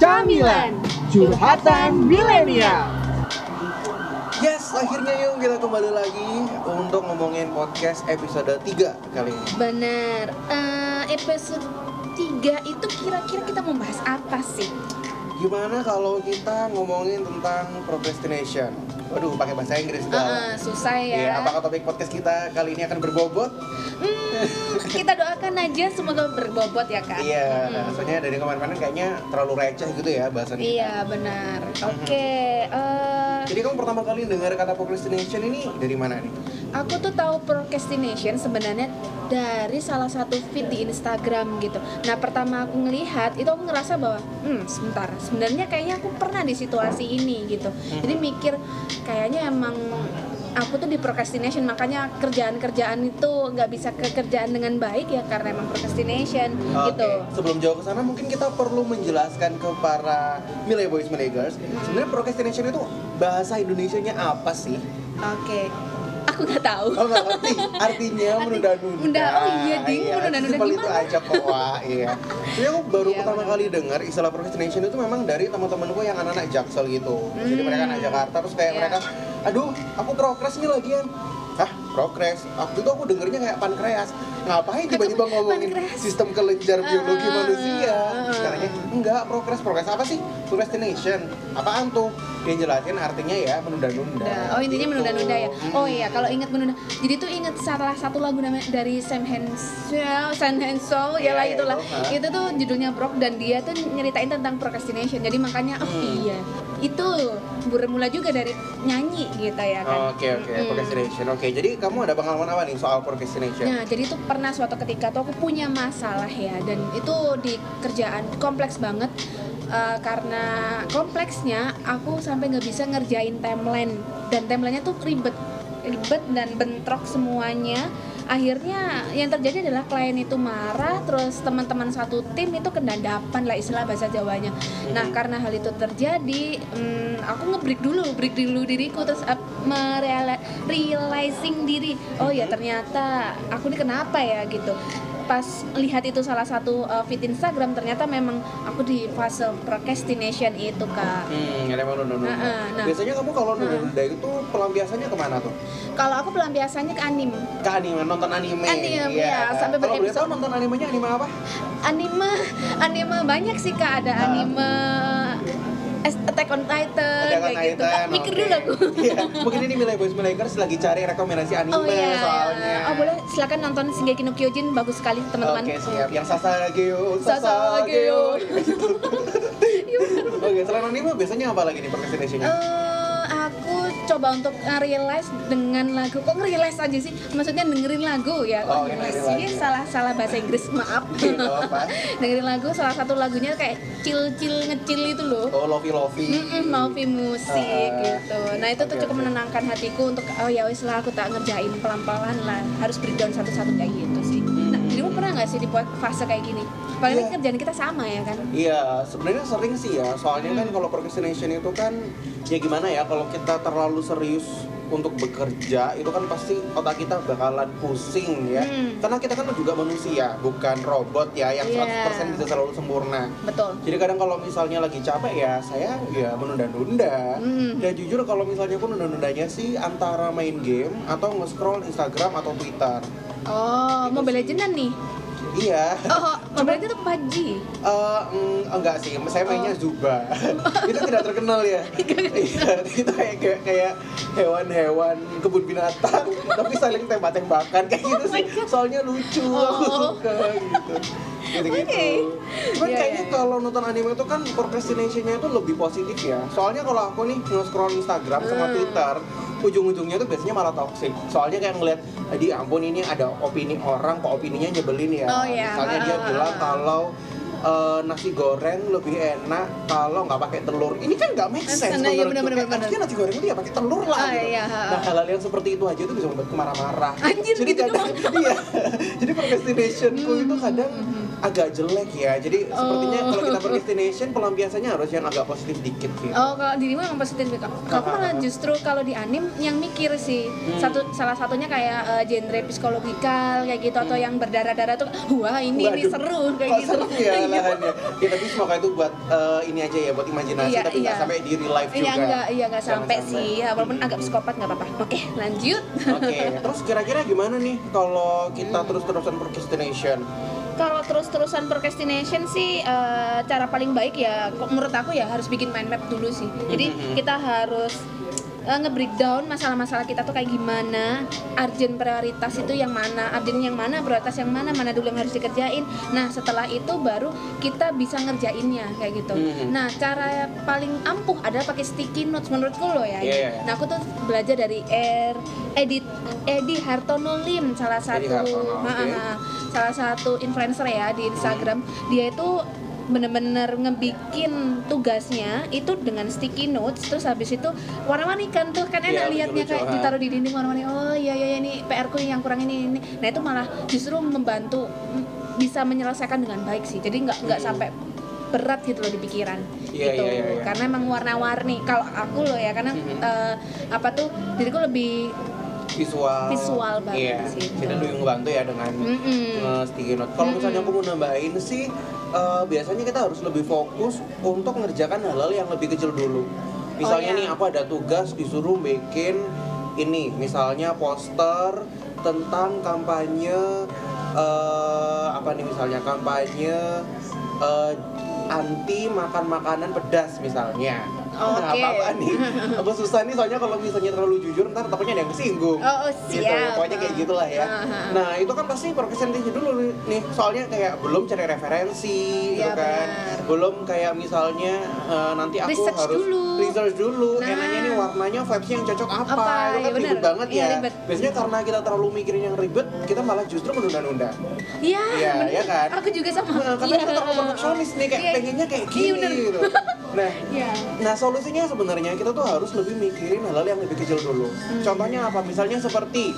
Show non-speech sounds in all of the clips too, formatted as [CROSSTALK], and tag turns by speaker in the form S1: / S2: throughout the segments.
S1: Camilan, curhatan milenial.
S2: Yes, akhirnya yuk kita kembali lagi untuk ngomongin podcast episode 3 kali ini.
S3: Bener. Eh, episode 3 itu kira-kira kita mau bahas apa sih?
S2: Gimana kalau kita ngomongin tentang procrastination? Waduh, pakai bahasa Inggris
S3: Eh,
S2: segala.
S3: susah ya.
S2: Iya, apakah topik podcast kita kali ini akan berbobot?
S3: Hmm, kita doakan aja semoga berbobot ya kak.
S2: Iya,
S3: Mm-mm.
S2: soalnya dari kemarin-kemarin kayaknya terlalu receh gitu ya bahasan kita.
S3: Iya benar. Oke. eh,
S2: Jadi kamu pertama kali dengar kata procrastination ini dari mana nih?
S3: aku tuh tahu procrastination sebenarnya dari salah satu feed di Instagram gitu. Nah pertama aku ngelihat itu aku ngerasa bahwa, hmm sebentar, sebenarnya kayaknya aku pernah di situasi ini gitu. Jadi mikir kayaknya emang aku tuh di procrastination makanya kerjaan-kerjaan itu nggak bisa kekerjaan dengan baik ya karena emang procrastination
S2: Oke,
S3: gitu.
S2: sebelum jauh ke sana mungkin kita perlu menjelaskan ke para Miley Boys Miley Girls sebenarnya procrastination itu bahasa Indonesianya apa sih?
S3: Oke. Aku nggak tahu.
S2: Oh nggak ngerti artinya menunda-nunda.
S3: Menunda, oh iya, ding, menunda-nunda
S2: sesimpel itu
S3: gimana?
S2: aja kok wah iya. Jadi aku baru
S3: Iya,
S2: pertama
S3: benar.
S2: kali dengar istilah procrastination itu memang dari teman-temanku yang anak-anak jaksel gitu. Jadi
S3: Hmm.
S2: mereka anak Jakarta terus kayak
S3: Iya.
S2: mereka, aduh aku progres nih lagian. Progres? Waktu itu aku dengernya kayak pankreas. Ngapain tiba-tiba ngomongin
S3: pankreas.
S2: sistem kelenjar biologi
S3: Ah,
S2: manusia?
S3: ah,
S2: Caranya enggak, progres. Progres apa sih? Procrastination. Apaan tuh? Dia jelasin artinya ya menunda-nunda.
S3: Menunda. Oh intinya
S2: Gitu.
S3: menunda-nunda ya. Oh iya kalau ingat menunda. Jadi tuh ingat salah satu lagu namanya dari Sam Henshaw, Sam Henshaw ya lah
S2: Iya,
S3: itulah.
S2: itu, ha.
S3: Itu tuh judulnya Broke dan dia tuh nyeritain tentang procrastination. Jadi makanya oh
S2: Hmm.
S3: iya itu bermula juga dari nyanyi gitu ya kan.
S2: Oke oke,
S3: Mm.
S2: procrastination. Oke, jadi kamu ada pengalaman apa nih soal procrastination?
S3: Nah, jadi tuh pernah suatu ketika tuh aku punya masalah ya dan itu di kerjaan kompleks banget Eh, karena kompleksnya aku sampai nggak bisa ngerjain timeline dan timelinenya tuh ribet ribet dan bentrok semuanya akhirnya yang terjadi adalah klien itu marah terus teman-teman satu tim itu kendadapan lah istilah bahasa Jawanya. Nah karena hal itu terjadi hmm, aku ngebreak dulu break dulu diriku terus uh, mereala- realizing diri oh ya ternyata aku ini kenapa ya? gitu pas lihat itu salah satu uh, feed Instagram ternyata memang aku di fase procrastination itu kak
S2: Hmm, ada emang nunda-nunda.
S3: Nah, nah.
S2: Biasanya kamu kalau nunda-nunda itu pelampiasannya ke mana tuh?
S3: kalau aku pelampiasannya ke anime
S2: Ke anime, nonton anime.
S3: Anime, ya, sampai
S2: Kalau boleh
S3: berepisode.
S2: tahu nonton animenya anime apa?
S3: anime anime banyak sih kak ada anime Attack on Titan
S2: kan
S3: kayak gitu Ah, mikir dulu aku
S2: Iya, mungkin ini Miley Boys Miley Girls lagi cari rekomendasi anime
S3: Oh iya,
S2: soalnya.
S3: oh boleh silakan nonton Shingeki no Kyojin bagus sekali teman-teman.
S2: Oke siap, yang Sasageo,
S3: Sasageo. [LAUGHS]
S2: Oke, selain anime biasanya apa lagi nih procrastination-nya?
S3: Eh, aku coba untuk realize dengan lagu. Kok realize aja sih? Maksudnya dengerin lagu ya?
S2: Oh,
S3: sih?
S2: lagu.
S3: salah salah bahasa Inggris maaf. [LAUGHS] Dengerin lagu salah satu lagunya kayak chill chill ngecil itu loh.
S2: Oh, lovey lovey.
S3: Mm-mm, Malvi musik
S2: Ah,
S3: gitu. Nah itu tuh
S2: oke,
S3: cukup
S2: oke.
S3: menenangkan hatiku untuk oh ya wis lah aku tak ngerjain pelan-pelan lah. Harus breakdown satu-satu kayak gitu
S2: Hmm.
S3: dirimu pernah nggak sih di fase kayak gini? Paling
S2: Iya.
S3: kerjaan kita sama ya kan?
S2: Iya, sebenarnya sering sih ya. Soalnya kan kalau procrastination itu kan ya gimana ya kalau kita terlalu serius untuk bekerja itu kan pasti otak kita bakalan pusing ya.
S3: Hmm.
S2: Karena kita kan juga manusia, bukan robot ya yang
S3: Iya.
S2: 100% bisa selalu sempurna.
S3: Betul.
S2: Jadi kadang kalau misalnya lagi capek ya saya ya menunda-nunda.
S3: Hmm.
S2: Dan jujur kalau misalnya aku nunda-nundanya sih antara main game atau nge-scroll Instagram atau Twitter.
S3: Oh,
S2: Gitu
S3: Mobile. Legends nih.
S2: Iya.
S3: Oh, Mobile Legends tuh PUBG.
S2: Eh, mm, enggak sih, saya mainnya
S3: Oh.
S2: Zuba. [LAUGHS] itu tidak terkenal ya. [LAUGHS] Iya, itu kayak kayak, kayak hewan-hewan kebun binatang, [LAUGHS] tapi saling tembak-tembakan kayak gitu
S3: Oh
S2: sih. Soalnya lucu, aku
S3: Oh.
S2: suka gitu. Gitu-gitu.
S3: Oke.
S2: Cuman
S3: Iya,
S2: kayaknya
S3: iya.
S2: kalau nonton anime itu kan procrastination-nya itu lebih positif ya. Soalnya kalau aku nih nge-scroll Instagram sama
S3: Hmm.
S2: Twitter, ujung-ujungnya tuh biasanya malah toxic. Soalnya kayak ngeliat, di ampun ini ada opini orang, kok opininya nyebelin ya.
S3: Oh, iya.
S2: Misalnya dia bilang kalau eh, nasi goreng lebih enak kalau nggak pakai telur. Ini kan nggak make sense
S3: Nah, iya,
S2: menurutku.
S3: bener, bener, bener.
S2: nasi goreng itu ya pakai telur lah.
S3: Ah,
S2: gitu.
S3: iya.
S2: Nah hal-hal yang seperti itu aja itu bisa membuatku marah-marah.
S3: Anjir,
S2: Jadi
S3: gitu
S2: kadang, [LAUGHS] iya. Jadi procrastinationku
S3: Hmm,
S2: itu kadang agak jelek ya. Jadi sepertinya
S3: Oh.
S2: kalau kita procrastination pelampiasannya harus yang agak positif dikit gitu.
S3: Oh, kalau dirimu emang positif Kak. Aku malah justru kalau di anim yang mikir sih.
S2: Hmm.
S3: Satu salah satunya kayak eh, genre psikologikal kayak gitu atau yang berdarah-darah tuh wah ini ini
S2: Waduh,
S3: seru kayak
S2: kok
S3: gitu.
S2: seru ya [LAUGHS]
S3: Iya.
S2: lahannya. Ya tapi semoga itu buat eh, ini aja ya buat imajinasi
S3: Iya,
S2: tapi nggak
S3: iya.
S2: sampai di real life juga.
S3: Iya enggak, iya enggak
S2: Jangan
S3: sampai, sih. Ya, walaupun agak psikopat nggak apa-apa. Oke, lanjut.
S2: Oke, terus kira-kira gimana nih kalau kita
S3: Hmm.
S2: terus-terusan procrastination?
S3: Kalau terus-terusan procrastination sih eh, cara paling baik ya kok menurut aku ya harus bikin mind map dulu sih. Jadi
S2: Mhm.
S3: kita harus eh, nge-breakdown masalah-masalah kita tuh kayak gimana, urgent prioritas itu yang mana, urgent yang mana, prioritas yang mana, mana dulu yang harus dikerjain. Nah, setelah itu baru kita bisa ngerjainnya kayak gitu.
S2: Mhm.
S3: Nah, cara paling ampuh adalah pakai sticky notes menurutku loh ya.
S2: Iya, iya.
S3: Nah, aku tuh belajar dari R Edit Edi Hartono Lim salah satu
S2: Hartono,
S3: ha. salah satu influencer ya di Instagram. Dia itu bener-bener ngebikin tugasnya itu dengan sticky notes terus habis itu warna-warni kan tuh kan enak
S2: Iya,
S3: liatnya kayak ditaruh di dinding warna-warni oh iya iya iya, ini PR ku yang kurang ini ini nah itu malah justru membantu bisa menyelesaikan dengan baik sih jadi nggak nggak
S2: Hmm.
S3: sampai berat gitu loh di pikiran
S2: Iya,
S3: gitu
S2: iya, iya, iya.
S3: karena emang warna-warni kalau aku loh ya karena
S2: Mhm.
S3: eh, apa tuh diriku lebih
S2: Visual.
S3: Visual banget
S2: Iya.
S3: sih,
S2: Kita lebih ngebantu ya dengan
S3: Mm-mm.
S2: nge sticky note. Kalau misalnya aku mau nambahin sih eh, biasanya kita harus lebih fokus untuk ngerjakan hal-hal yang lebih kecil dulu. Misalnya
S3: Oh, iya.
S2: nih aku ada tugas disuruh bikin ini, misalnya poster tentang kampanye eh, apa nih misalnya kampanye eh, anti makan makanan pedas misalnya. [LAUGHS] Nah,
S3: Oke.
S2: apa-apa nih? [LAUGHS] Aku susah nih soalnya kalau misalnya terlalu jujur ntar takutnya ada yang kesinggung.
S3: Oh, oh,
S2: Gitu,
S3: siap.
S2: pokoknya kayak gitulah ya. [LAUGHS]
S3: Aha.
S2: Nah, itu kan pasti presentasi dulu nih. Soalnya kayak belum cari referensi gitu
S3: Iya,
S2: kan.
S3: benar.
S2: Belum kayak misalnya eh, nanti aku
S3: Research
S2: harus
S3: dulu.
S2: Research dulu.
S3: Nah.
S2: Enaknya nih warnanya vibes yang cocok apa.
S3: Apa,
S2: Itu kan
S3: iya
S2: ribet
S3: benar.
S2: banget
S3: Iya,
S2: ya.
S3: ribet.
S2: Biasanya karena kita terlalu mikirin yang ribet, kita malah justru menunda-nunda.
S3: Iya,
S2: Iya,
S3: bener.
S2: iya kan?
S3: Aku juga sama.
S2: Nah, karena
S3: Iya.
S2: kita terlalu perfeksionis nih kayak
S3: Iya.
S2: pengennya kayak
S3: Iya,
S2: gini
S3: bener.
S2: gitu. Nah, [LAUGHS]
S3: Iya.
S2: Nah solusinya sebenarnya kita tuh harus lebih mikirin hal-hal yang lebih kecil dulu.
S3: Hmm.
S2: Contohnya apa? Misalnya seperti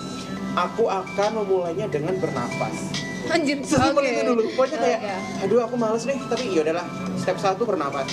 S2: aku akan memulainya dengan bernapas.
S3: Anjir.
S2: Sesimpel
S3: oke.
S2: itu dulu. Pokoknya kayak,
S3: Oke.
S2: aduh aku males nih. Tapi ya udahlah. Step satu bernapas.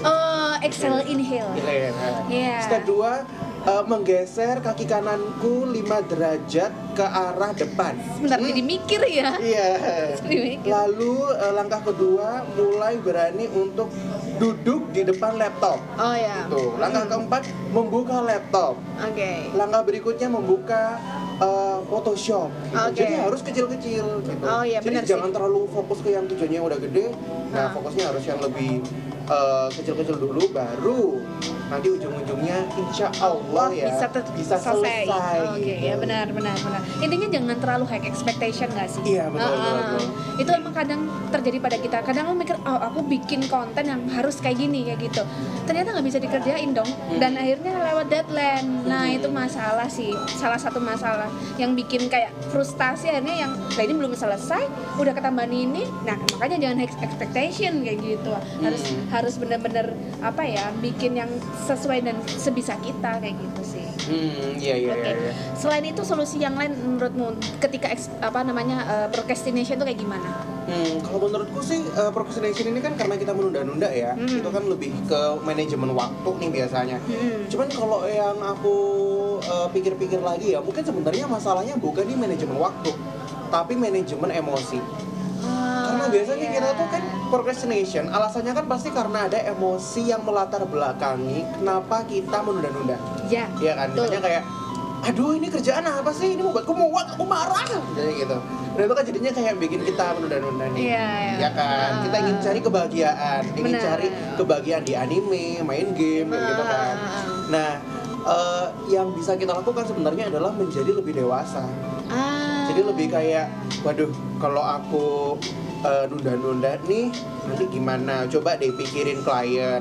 S3: Oh, exhale inhale.
S2: Iya.
S3: Iya.
S2: Step dua eh, menggeser kaki kananku 5 derajat ke arah depan.
S3: Sebentar
S2: Hmm.
S3: jadi mikir ya.
S2: Iya. [LAUGHS]
S3: Mikir.
S2: Lalu eh, langkah kedua mulai berani untuk duduk di depan laptop.
S3: Oh ya.
S2: Tuh, langkah keempat membuka laptop.
S3: Oke.
S2: Langkah berikutnya membuka uh, Photoshop. gitu.
S3: Oke.
S2: Jadi harus kecil-kecil gitu.
S3: Oh, iya,
S2: Jadi
S3: benar
S2: jangan
S3: sih.
S2: terlalu fokus ke yang tujuannya udah gede. Nah,
S3: Ah.
S2: fokusnya harus yang lebih uh, kecil-kecil dulu baru nanti ujung-ujungnya insya Allah ya
S3: bisa, ter-
S2: bisa selesai.
S3: Oh, Oke,
S2: gitu.
S3: ya benar benar benar. Intinya jangan terlalu high expectation gak sih?
S2: Iya, betul,
S3: Ah,
S2: betul, betul.
S3: Itu emang kadang terjadi pada kita. Kadang lo mikir, oh aku bikin konten yang harus kayak gini kayak gitu. Ternyata nggak bisa dikerjain dong. Dan akhirnya lewat deadline. Nah
S2: Hmm.
S3: itu masalah sih. Salah satu masalah yang bikin kayak frustasi akhirnya yang nah ini belum selesai, udah ketambahan ini. Nah makanya jangan high expectation kayak gitu. Harus
S2: Hmm.
S3: Harus bener-bener apa ya bikin yang sesuai dan sebisa kita kayak gitu sih.
S2: Hmm, iya iya
S3: Oke.
S2: iya. iya.
S3: Selain itu solusi yang lain menurutmu ketika apa namanya uh, procrastination itu kayak gimana?
S2: Hmm, kalau menurutku sih uh, procrastination ini kan karena kita menunda-nunda ya,
S3: Hmm.
S2: itu kan lebih ke manajemen waktu nih biasanya.
S3: Hmm.
S2: Cuman kalau yang aku uh, pikir-pikir lagi ya, mungkin sebenarnya masalahnya bukan di manajemen waktu, tapi manajemen emosi. Biasanya kita tuh kan procrastination, alasannya kan pasti karena ada emosi yang melatar belakangi kenapa kita menunda-nunda.
S3: ya
S2: Iya kan,
S3: Betul.
S2: misalnya kayak aduh ini kerjaan apa sih ini membuatku muak aku marah jadi gitu dan itu kan jadinya kayak bikin kita menunda-nunda nih
S3: Iya, iya.
S2: ya kan kita ingin cari kebahagiaan ingin
S3: Benar.
S2: cari kebahagiaan di anime main game kayak gitu kan
S3: Ah.
S2: nah eh, yang bisa kita lakukan sebenarnya adalah menjadi lebih dewasa
S3: Ah.
S2: jadi lebih kayak waduh kalau aku eh, nunda-nunda nih nanti gimana coba deh pikirin klien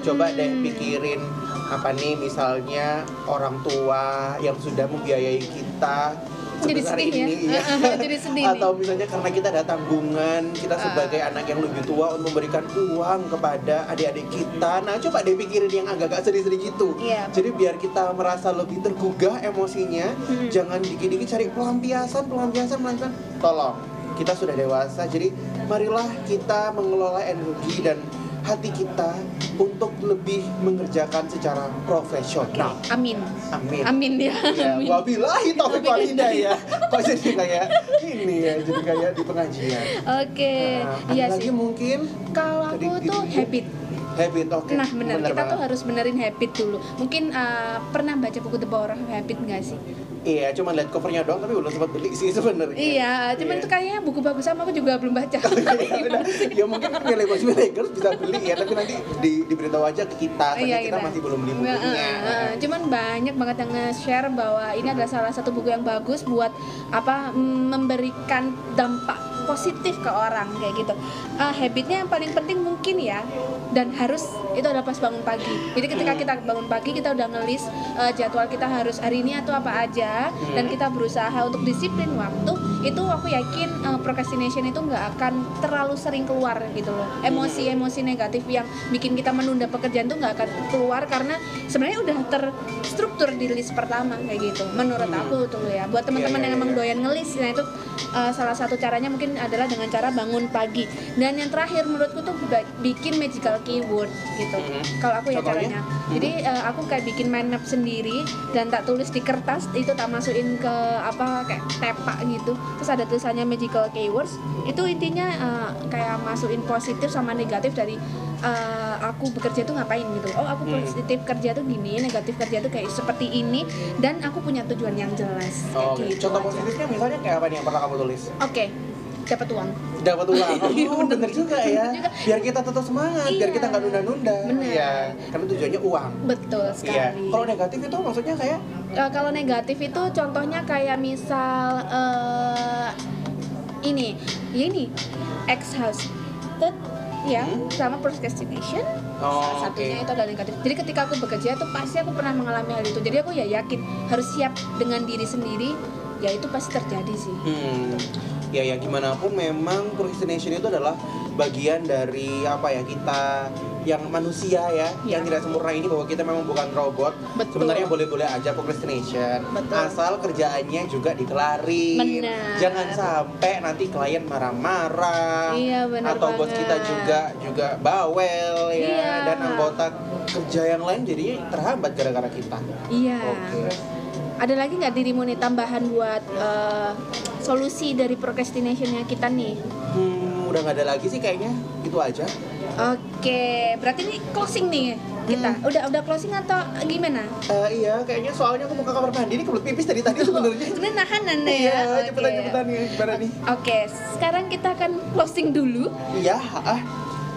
S2: coba deh
S3: Hmm.
S2: pikirin apa nih misalnya orang tua yang sudah membiayai kita
S3: Jadi sedih ya?
S2: ini, iya. [LAUGHS]
S3: Jadi sedih
S2: atau misalnya karena kita ada tanggungan kita sebagai
S3: Ah.
S2: anak yang lebih tua untuk memberikan uang kepada adik-adik kita nah coba deh pikirin yang agak-agak sedih-sedih gitu
S3: Iya.
S2: jadi biar kita merasa lebih tergugah emosinya
S3: Hmm.
S2: jangan dikit-dikit cari pelampiasan pelampiasan pelampiasan tolong kita sudah dewasa jadi marilah kita mengelola energi dan hati kita untuk lebih mengerjakan secara profesional.
S3: Amin.
S2: Amin.
S3: Amin ya.
S2: Ya,
S3: Amin.
S2: wabillahi taufik wal hidayah. [LAUGHS] Kok jadi kayak ini ya, jadi kayak di pengajian.
S3: Oke.
S2: Nah,
S3: Iya
S2: lagi
S3: sih.
S2: mungkin
S3: Kalau aku tuh habit.
S2: Habit oke.
S3: Nah benar kita tuh
S2: banget.
S3: harus benerin habit dulu. Mungkin uh, pernah baca buku The Power of Habit nggak sih?
S2: Iya, cuma lihat covernya doang tapi belum sempat beli sih sebenarnya.
S3: Iya, cuman itu kayaknya buku bagus sama aku juga belum baca. [LAUGHS]
S2: Iya, udah. ya mungkin milih bos Millennials bisa beli ya tapi nanti di, diberitahu aja ke kita karena
S3: Iya,
S2: kita
S3: gitu.
S2: masih belum beli bukunya
S3: eh, eh, cuman banyak banget yang nge-share bahwa ini adalah salah satu buku yang bagus buat apa mm, memberikan dampak positif ke orang kayak gitu. Eh, habitnya yang paling penting mungkin ya dan harus itu adalah pas bangun pagi. Jadi ketika
S2: Hmm.
S3: kita bangun pagi kita udah ngelis eh, jadwal kita harus hari ini atau apa aja
S2: Hmm.
S3: dan kita berusaha untuk disiplin waktu itu aku yakin eh, procrastination itu nggak akan terlalu sering keluar gitu loh. Emosi-emosi negatif yang bikin kita menunda pekerjaan tuh nggak akan keluar karena sebenarnya udah terstruktur di list pertama kayak gitu. Menurut
S2: Hmm.
S3: aku tuh ya. Buat teman-teman
S2: Iya, iya,
S3: yang emang
S2: iya.
S3: doyan ngelis, nah itu uh, salah satu caranya mungkin adalah dengan cara bangun pagi. Dan yang terakhir menurutku tuh bikin magical keyword gitu.
S2: Mhm.
S3: Kalau aku ya
S2: Contohnya?
S3: caranya. Jadi uh, aku kayak bikin mind map sendiri dan tak tulis di kertas itu tak masukin ke apa kayak tepak gitu. Terus ada tulisannya magical keywords. Itu intinya uh, kayak masukin positif sama negatif dari uh, aku bekerja tuh ngapain gitu. Oh, aku
S2: Hmm.
S3: positif kerja tuh gini, negatif kerja tuh kayak seperti ini dan aku punya tujuan yang jelas. Kayak
S2: Oh,
S3: gitu
S2: contoh
S3: aja.
S2: positifnya misalnya kayak apa nih yang pernah kamu tulis?
S3: Oke, dapat uang.
S2: Dapat uang. [LAUGHS] Oh, bener juga ya. Biar kita tetap semangat, biar
S3: Iya.
S2: kita nggak nunda-nunda. Iya, karena tujuannya uang.
S3: Betul
S2: Iya.
S3: sekali.
S2: Kalau negatif itu maksudnya kayak
S3: Eh, kalau negatif itu contohnya kayak misal eh, ini, ya ini exhausted ya
S2: Hmm.
S3: sama procrastination
S2: Oh,
S3: salah satunya
S2: oke.
S3: itu adalah negatif. Jadi ketika aku bekerja tuh pasti aku pernah mengalami hal itu. Jadi aku ya yakin harus siap dengan diri sendiri. Ya itu pasti terjadi sih.
S2: Hmm. Ya ya gimana pun memang procrastination itu adalah bagian dari apa ya kita yang manusia ya,
S3: Ya.
S2: yang tidak sempurna ini bahwa kita memang bukan robot.
S3: Betul.
S2: Sebenarnya boleh-boleh aja procrastination.
S3: Betul.
S2: Asal kerjaannya juga dikelarin.
S3: Benar.
S2: Jangan sampai nanti klien marah-marah.
S3: Iya, benar
S2: Atau bos
S3: banget.
S2: kita juga juga bawel ya
S3: Iya.
S2: dan anggota kerja yang lain jadinya terhambat gara-gara kita.
S3: Iya.
S2: Oke.
S3: Ada lagi nggak dirimu nih tambahan buat eh, solusi dari procrastinationnya kita nih?
S2: Hmm, udah nggak ada lagi sih kayaknya. Itu aja.
S3: Oke, berarti ini closing nih kita.
S2: Hmm.
S3: Udah udah closing atau gimana?
S2: Eh, iya, kayaknya soalnya aku mau ke kamar mandi ini kebelet pipis dari tadi sebenarnya.
S3: Ini nahanan nih
S2: Iya,
S3: ya. Oke.
S2: cepetan cepetan nih, gimana nih?
S3: Oke, sekarang kita akan closing dulu.
S2: Iya, ah,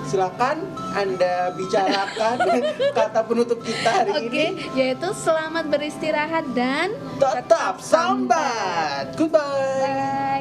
S2: silakan Anda bicarakan [LAUGHS] kata penutup kita hari
S3: Oke,
S2: ini.
S3: yaitu selamat beristirahat dan
S2: Tetap sambat. Goodbye.
S3: Bye.